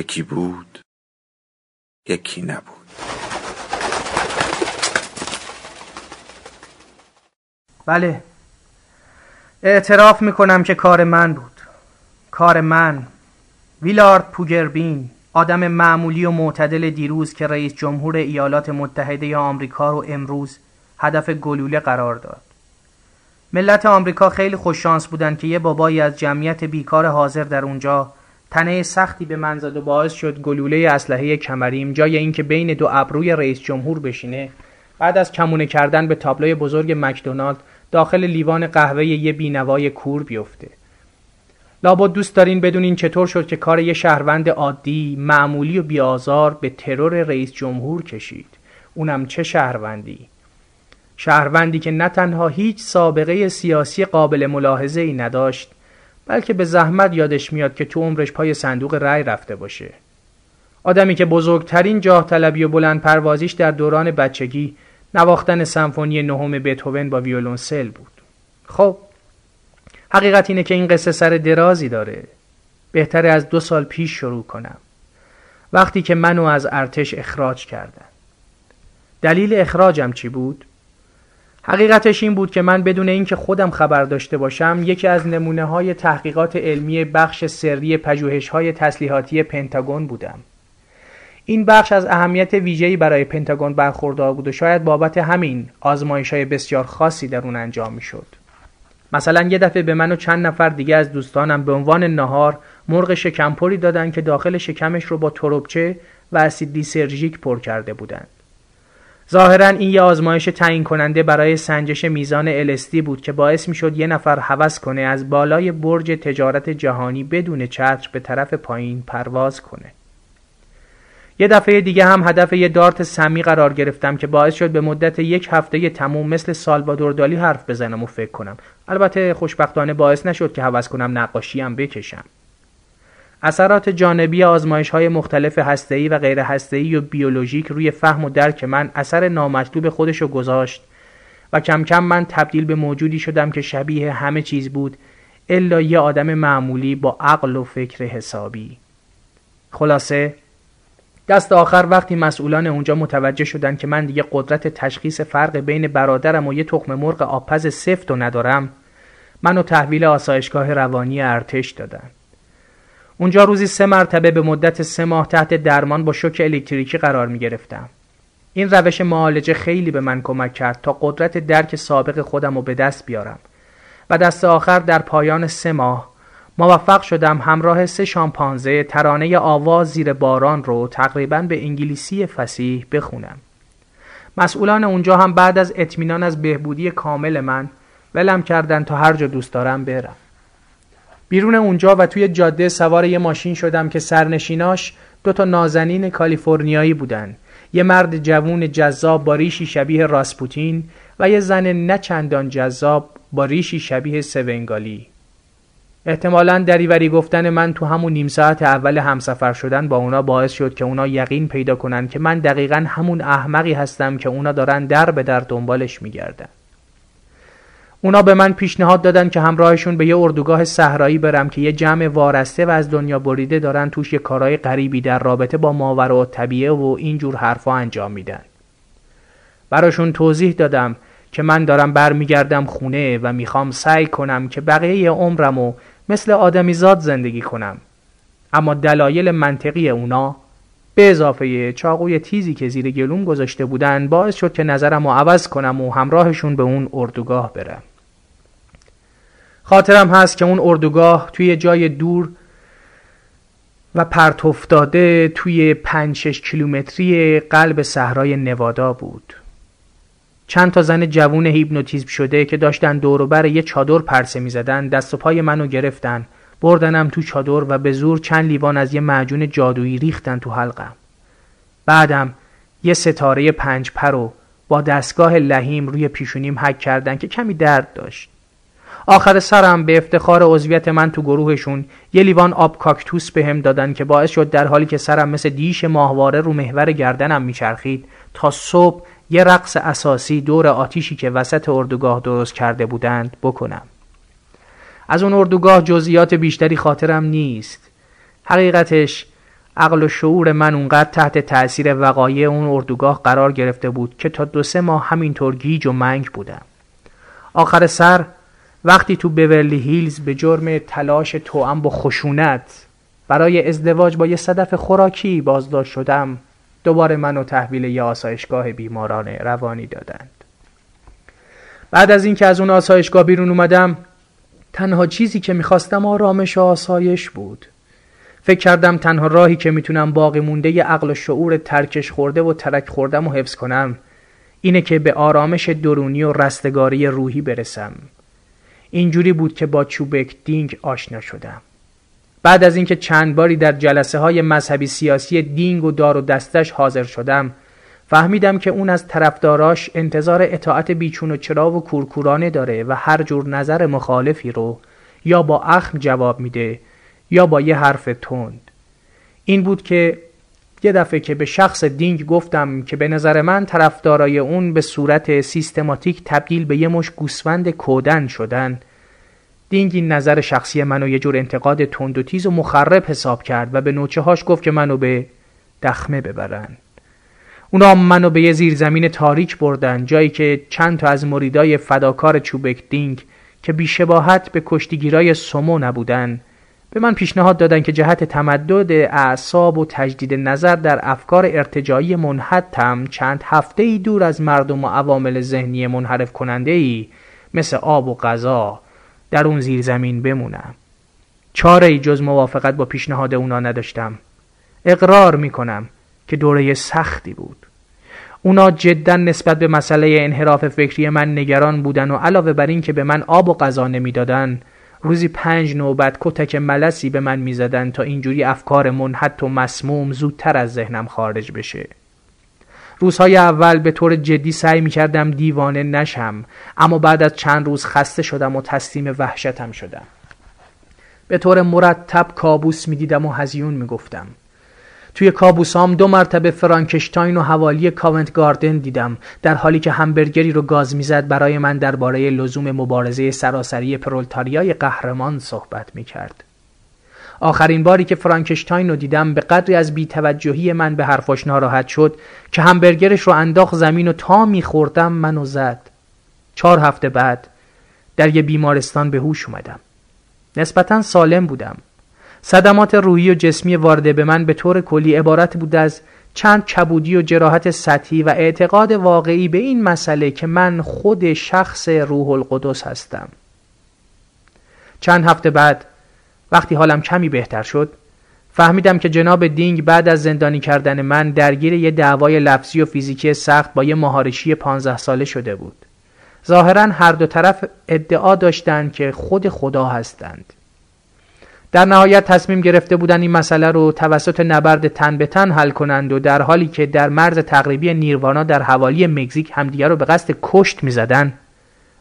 یکی بود یکی نبود. بله. اعتراف می‌کنم که کار من بود. کار من. ویلارد پوگربین آدم معمولی و معتدل دیروز که رئیس جمهور ایالات متحده آمریکا رو امروز هدف گلوله قرار داد. ملت آمریکا خیلی خوششانس بودند که یه بابایی از جمعیت بیکار حاضر در اونجا تنه سختی به من زد و باعث شد گلوله اسلحه کمریم جای اینکه بین دو ابروی رئیس جمهور بشینه. بعد از کمونه کردن به تابلوی بزرگ مکدونالد داخل لیوان قهوه یه بینوای کور بیفته. لابد دوست دارین بدونین چطور شد که کار یه شهروند عادی معمولی و بیازار به ترور رئیس جمهور کشید. اونم چه شهروندی؟ شهروندی که نه تنها هیچ سابقه سیاسی قابل ملاحظه ای نداشت بلکه به زحمت یادش میاد که تو عمرش پای صندوق رأی رفته باشه. آدمی که بزرگترین جاه طلبی و بلند پروازیش در دوران بچگی نواختن سمفونی نهم بتهوون با ویولونسل بود. خب حقیقت اینه که این قصه سر درازی داره. بهتره از دو سال پیش شروع کنم. وقتی که منو از ارتش اخراج کردن. دلیل اخراجم چی بود؟ حقیقتش این بود که من بدون اینکه خودم خبر داشته باشم یکی از نمونه های تحقیقات علمی بخش سری پژوهش های تسلیحاتی پنتاگون بودم. این بخش از اهمیت ویژه‌ای برای پنتاگون برخوردار بود و شاید بابت همین آزمایش های بسیار خاصی در اون انجام می شد. مثلا یه دفعه به من و چند نفر دیگه از دوستانم به عنوان نهار مرغ شکمپری دادن که داخل شکمش رو با تروبچه و اسید لیسرژیک پر کرده بودند. ظاهرا این یه آزمایش تعیین کننده برای سنجش میزان LSD بود که باعث می‌شد یه نفر هوس کنه از بالای برج تجارت جهانی بدون چتر به طرف پایین پرواز کنه. یه دفعه دیگه هم هدف یه دارت سمی قرار گرفتم که باعث شد به مدت یک هفته تموم مثل سالوادور دالی حرف بزنم و فکر کنم. البته خوشبختانه باعث نشد که هوس کنم نقاشی هم بکشم. اثرات جانبی آزمایش های مختلف هسته‌ای و غیر هسته‌ای و بیولوژیک روی فهم و درک من اثر نامطلوب خودشو گذاشت و کم کم من تبدیل به موجودی شدم که شبیه همه چیز بود الا یه آدم معمولی با عقل و فکر حسابی. خلاصه دست آخر وقتی مسئولان اونجا متوجه شدن که من دیگه قدرت تشخیص فرق بین برادرم و یه تخم مرغ آبپز سفت و ندارم منو تحویل آسایشگاه روانی ارتش دادن. اونجا روزی سه مرتبه به مدت سه ماه تحت درمان با شوک الکتریکی قرار می گرفتم. این روش معالجه خیلی به من کمک کرد تا قدرت درک سابق خودم رو به دست بیارم و دست آخر در پایان سه ماه موفق شدم همراه سه شامپانزه ترانه آواز زیر باران رو تقریبا به انگلیسی فسیح بخونم. مسئولان اونجا هم بعد از اطمینان از بهبودی کامل من ولم کردن تا هر جا دوست دارم برم. بیرون اونجا و توی جاده سوار یه ماشین شدم که سرنشیناش دو تا نازنین کالیفرنیایی بودن. یه مرد جوون جذاب با ریشی شبیه راسپوتین و یه زن نه چندان جذاب با ریشی شبیه سونگالی. احتمالا دریوری گفتن من تو همون نیم ساعت اول همسفر شدن با اونا باعث شد که اونا یقین پیدا کنن که من دقیقا همون احمقی هستم که اونا دارن در به در دنبالش میگردن. اونا به من پیشنهاد دادن که همراهشون به یه اردوگاه صحرایی برم که یه جمع وارسته و از دنیا بریده دارن توش یه کارهای غریبی در رابطه با ماورا و طبیعه و اینجور حرفا انجام میدن. براشون توضیح دادم که من دارم برمیگردم خونه و می‌خوام سعی کنم که بقیه عمرم و مثل آدمیزاد زندگی کنم. اما دلایل منطقی اونا به اضافه چاقوی تیزی که زیر گلوم گذاشته بودن باعث شد که نظرم رو عوض کنم و همراهشون به اون اردوگاه برم. خاطرم هست که اون اردوگاه توی جای دور و پرت افتاده توی پنج شش کیلومتری قلب صحرای نوادا بود. چند تا زن جوون هیپنوتیزم شده که داشتن دوروبر یه چادر پرسه می‌زدن دست و پای منو گرفتن. بردنم تو چادر و به زور چند لیوان از یه معجون جادویی ریختن تو حلقم. بعدم یه ستاره پنج پر رو با دستگاه لحیم روی پیشونیم حک کردن که کمی درد داشت. آخر سرم به افتخار عضویت من تو گروهشون یه لیوان آب کاکتوس بهم دادن که باعث شد در حالی که سرم مثل دیش ماهواره رو محور گردنم میچرخید تا صبح یه رقص اساسی دور آتیشی که وسط اردوگاه درست کرده بودند بکنم. از اون اردوگاه جزئیات بیشتری خاطرم نیست. حقیقتش عقل و شعور من اونقدر تحت تأثیر وقایع اون اردوگاه قرار گرفته بود که تا دو سه ماه همینطور گیج و منگ بودم. آخر سر وقتی تو بیورلی هیلز به جرم تلاش توأم با خشونت برای ازدواج با یه صدف خوراکی بازداشت شدم دوباره منو تحویل یه آسایشگاه بیماران روانی دادند. بعد از اینکه از اون آسایشگاه بیرون اومدم تنها چیزی که می‌خواستم آرامش و آسایش بود. فکر کردم تنها راهی که می‌تونم باقی مونده ی عقل و شعور ترکش خورده و ترک خوردم و حفظ کنم اینه که به آرامش درونی و رستگاری روحی برسم. اینجوری بود که با چوبک دینگ آشنا شدم. بعد از اینکه چند باری در جلسه های مذهبی سیاسی دینگ و دار و دستش حاضر شدم فهمیدم که اون از طرفداراش انتظار اطاعت بیچون و چرا و کورکورانه داره و هر جور نظر مخالفی رو یا با اخم جواب میده یا با یه حرف تند. این بود که یه دفعه که به شخص دینگ گفتم که به نظر من طرفدارای اون به صورت سیستماتیک تبدیل به یه مش گوسفند کودن شدن. دینگ این نظر شخصی منو یه جور انتقاد تند و تیز و مخرب حساب کرد و به نوچه هاش گفت که منو به دخمه ببرن. اونا منو به یه زیرزمین تاریک بردن جایی که چند تا از مریدای فداکار چوبک دینگ که بیشباهت به کشتیگیرای سمو نبودن. به من پیشنهاد دادن که جهت تمدد اعصاب و تجدید نظر در افکار ارتجایی منحتم چند هفته ای دور از مردم و عوامل ذهنی منحرف کننده ای مثل آب و غذا در اون زیر زمین بمونم. چاره ای جز موافقت با پیشنهاد اونا نداشتم. اقرار می‌کنم که دوره سختی بود. اونا جدا نسبت به مسئله انحراف فکری من نگران بودن و علاوه بر این که به من آب و غذا نمی‌دادن روزی پنج نوبت کتک ملسی به من می‌زدن تا اینجوری افکار منحت و مسموم زودتر از ذهنم خارج بشه. روزهای اول به طور جدی سعی می‌کردم دیوانه نشم اما بعد از چند روز خسته شدم و تسلیم وحشتم شدم. به طور مرتب کابوس می‌دیدم و هزیون می‌گفتم. توی کابوسام دو مرتبه فرانکشتاین و حوالی کاونت گاردن دیدم در حالی که همبرگری رو گاز می‌زد برای من درباره لزوم مبارزه سراسری پرولتاریای قهرمان صحبت می‌کرد. آخرین باری که فرانکشتاین رو دیدم به قدری از بیتوجهی من به حرفاش ناراحت شد که همبرگرش رو انداخت زمین و تا میخوردم منو زد. چهار هفته بعد در یه بیمارستان به هوش اومدم. نسبتا سالم بودم. صدمات روحی و جسمی وارده به من به طور کلی عبارت بود از چند کبودی و جراحت سطحی و اعتقاد واقعی به این مسئله که من خود شخص روح القدس هستم. چند هفته بعد وقتی حالم کمی بهتر شد فهمیدم که جناب دینگ بعد از زندانی کردن من درگیر یه دعوای لفظی و فیزیکی سخت با یه مهارشی پانزده ساله شده بود. ظاهرا هر دو طرف ادعا داشتند که خود خدا هستند. در نهایت تصمیم گرفته بودن این مسئله رو توسط نبرد تن به تن حل کنند و در حالی که در مرز تقریبی نیروانا در حوالی مکزیک همدیگر رو به قصد کشت می‌زدن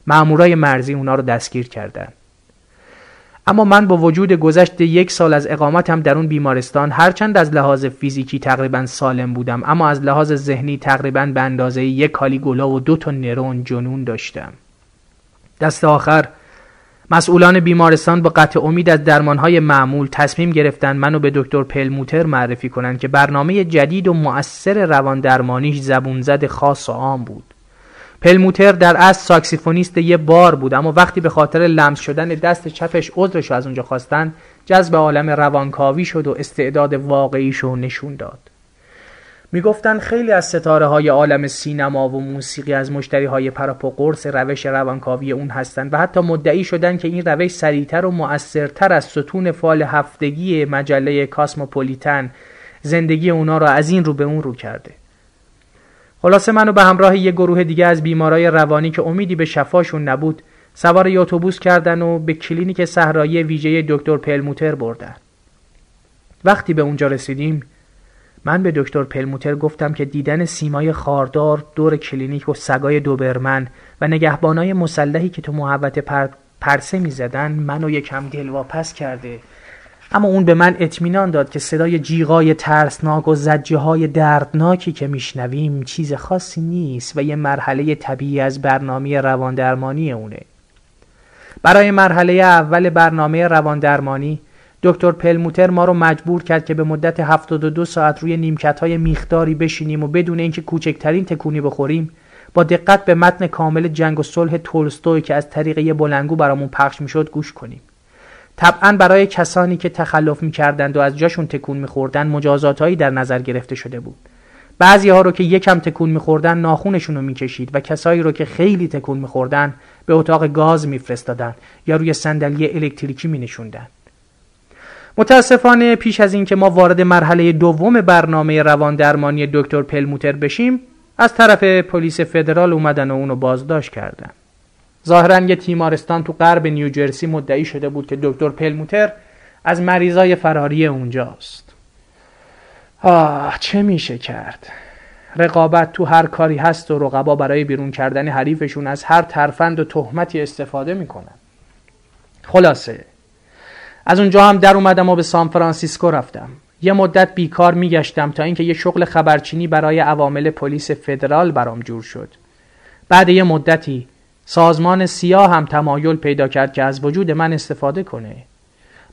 مامورای مرزی اونا رو دستگیر کردند. اما من با وجود گذشت یک سال از اقامتم در اون بیمارستان هرچند از لحاظ فیزیکی تقریبا سالم بودم اما از لحاظ ذهنی تقریبا به اندازه یک کالی گلا و دو تا نرون جنون داشتم. دست آخر مسئولان بیمارستان با قطع امید از درمانهای معمول تصمیم گرفتن منو به دکتر پلموتر معرفی کنند که برنامه جدید و مؤثر روان درمانیش زبون زد خاص و عام بود. پلموتر در اصل ساکسیفونیست یه بار بود اما وقتی به خاطر لمس شدن دست چپش عذرش از اونجا خواستن جذب عالم روانکاوی شد و استعداد واقعیشو نشون داد. می‌گفتند خیلی از ستاره های عالم سینما و موسیقی از مشتری های پراپا قرص روش روانکاوی اون هستند و حتی مدعی شدن که این روش سریعتر و مؤثرتر از ستون فال هفتگی مجله کاسموپولیتن زندگی اونا را از این رو به اون رو کرده. خلاصه منو به همراه یه گروه دیگه از بیمارای روانی که امیدی به شفاشون نبود سوار یه اتوبوس کردن و به کلینیک صحرایی ویژه دکتر پلموتر بردن. وقتی به اونجا رسیدیم من به دکتر پلموتر گفتم که دیدن سیمای خاردار دور کلینیک و سگای دوبرمن و نگهبانای مسلحی که تو محوطه پر... پرسه می‌زدن منو یکم دلواپس کرده. اما اون به من اطمینان داد که صدای جیغای ترسناک و زجه های دردناکی که میشنویم چیز خاصی نیست و یه مرحله طبیعی از برنامه رواندرمانی اونه. برای مرحله اول برنامه رواندرمانی دکتر پلموتر ما رو مجبور کرد که به مدت 72 ساعت روی نیمکت های میخداری بشینیم و بدون اینکه کوچکترین تکونی بخوریم با دقت به متن کامل جنگ و صلح تولستوی که از طریق یه بلنگو برامون پخش می‌شد گوش کنیم. طبعا برای کسانی که تخلف می‌کردند و از جاشون تکون میخوردن مجازاتهایی در نظر گرفته شده بود. بعضی ها رو که یکم تکون میخوردن ناخونشون رو می‌کشید و کسایی رو که خیلی تکون میخوردن به اتاق گاز میفرستادن یا روی صندلی الکتریکی مینشوندن. متاسفانه پیش از اینکه ما وارد مرحله دوم برنامه روان درمانی دکتر پلموتر بشیم از طرف پلیس فدرال اومدن و اونو بازداشت کردن. ظاهرا یه تیمارستان تو غرب نیوجرسی مدعی شده بود که دکتر پلموتر از مریضای فراری اونجاست. آه چه میشه کرد؟ رقابت تو هر کاری هست و رقبا برای بیرون کردن حریفشون از هر ترفند و تهمتی استفاده می‌کنن. خلاصه از اونجا هم در اومدم و به سان فرانسیسکو رفتم. یه مدت بیکار میگشتم تا اینکه یه شغل خبرچینی برای عوامل پلیس فدرال برام جور شد. بعد یه مدتی سازمان سیا هم تمایل پیدا کرد که از وجود من استفاده کنه.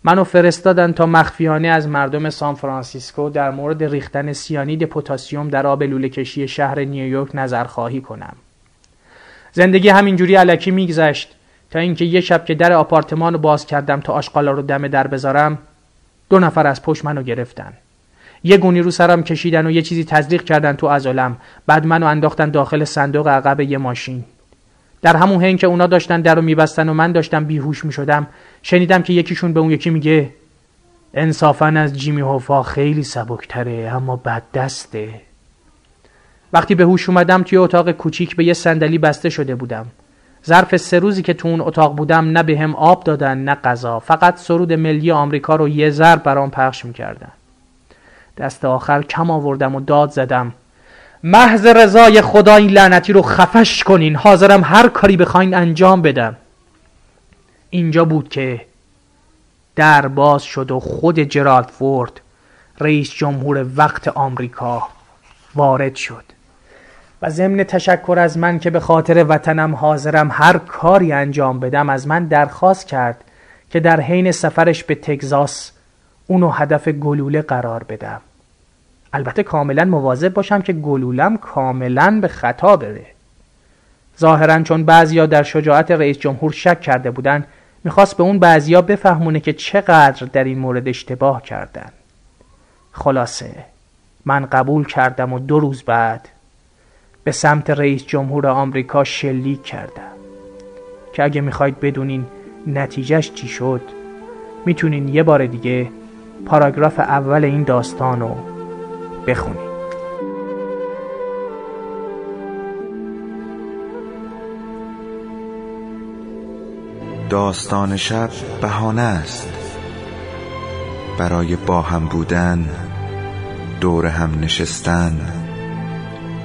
منو فرستادن تا مخفیانه از مردم سان فرانسیسکو در مورد ریختن سیانید پتاسیم در آب لوله کشی شهر نیویورک نظرخواهی کنم. زندگی همینجوری علکی میگذشت. تا اینکه یه شب که در آپارتمان رو باز کردم تا آشقالا رو دم در بذارم دو نفر از پشت منو گرفتن. یه گونی رو سرم کشیدن و یه چیزی تزریق کردن تو ازولم بعد منو انداختن داخل صندوق عقب یه ماشین. در همون حین که اونا داشتن در رو میبستن و من داشتم بیهوش می‌شدم شنیدم که یکیشون به اون یکی میگه انصافا از جیمی هوفا خیلی سبکتره اما بد دسته وقتی به هوش اومدم توی اتاق کوچیک به یه صندلی بسته شده بودم. ظرف سه روزی که تو اون اتاق بودم نه به هم آب دادن نه غذا. فقط سرود ملی آمریکا رو یه ضرب برام پخش می‌کردن. دست آخر کم آوردم و داد زدم. محض رضای خدا این لعنتی رو خفش کنین. حاضرم هر کاری بخواین انجام بدم. اینجا بود که در باز شد و خود جرالد فورد رئیس جمهور وقت آمریکا وارد شد. و ضمن تشکر از من که به خاطر وطنم حاضرم هر کاری انجام بدم از من درخواست کرد که در حین سفرش به تگزاس اونو هدف گلوله قرار بدم. البته کاملا مواظب باشم که گلولم کاملا به خطا بره. ظاهرا چون بعضیا در شجاعت رئیس جمهور شک کرده بودن می‌خواست به اون بعضیا بفهمونه که چقدر در این مورد اشتباه کردن. خلاصه من قبول کردم و دو روز بعد به سمت رئیس جمهور آمریکا شلیک کردم که اگه می‌خواید بدونین نتیجهش چی شد می‌تونین یه بار دیگه پاراگراف اول این داستان رو بخونید داستان شب بهانه است. برای با هم بودن دور هم نشستن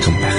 Come. back.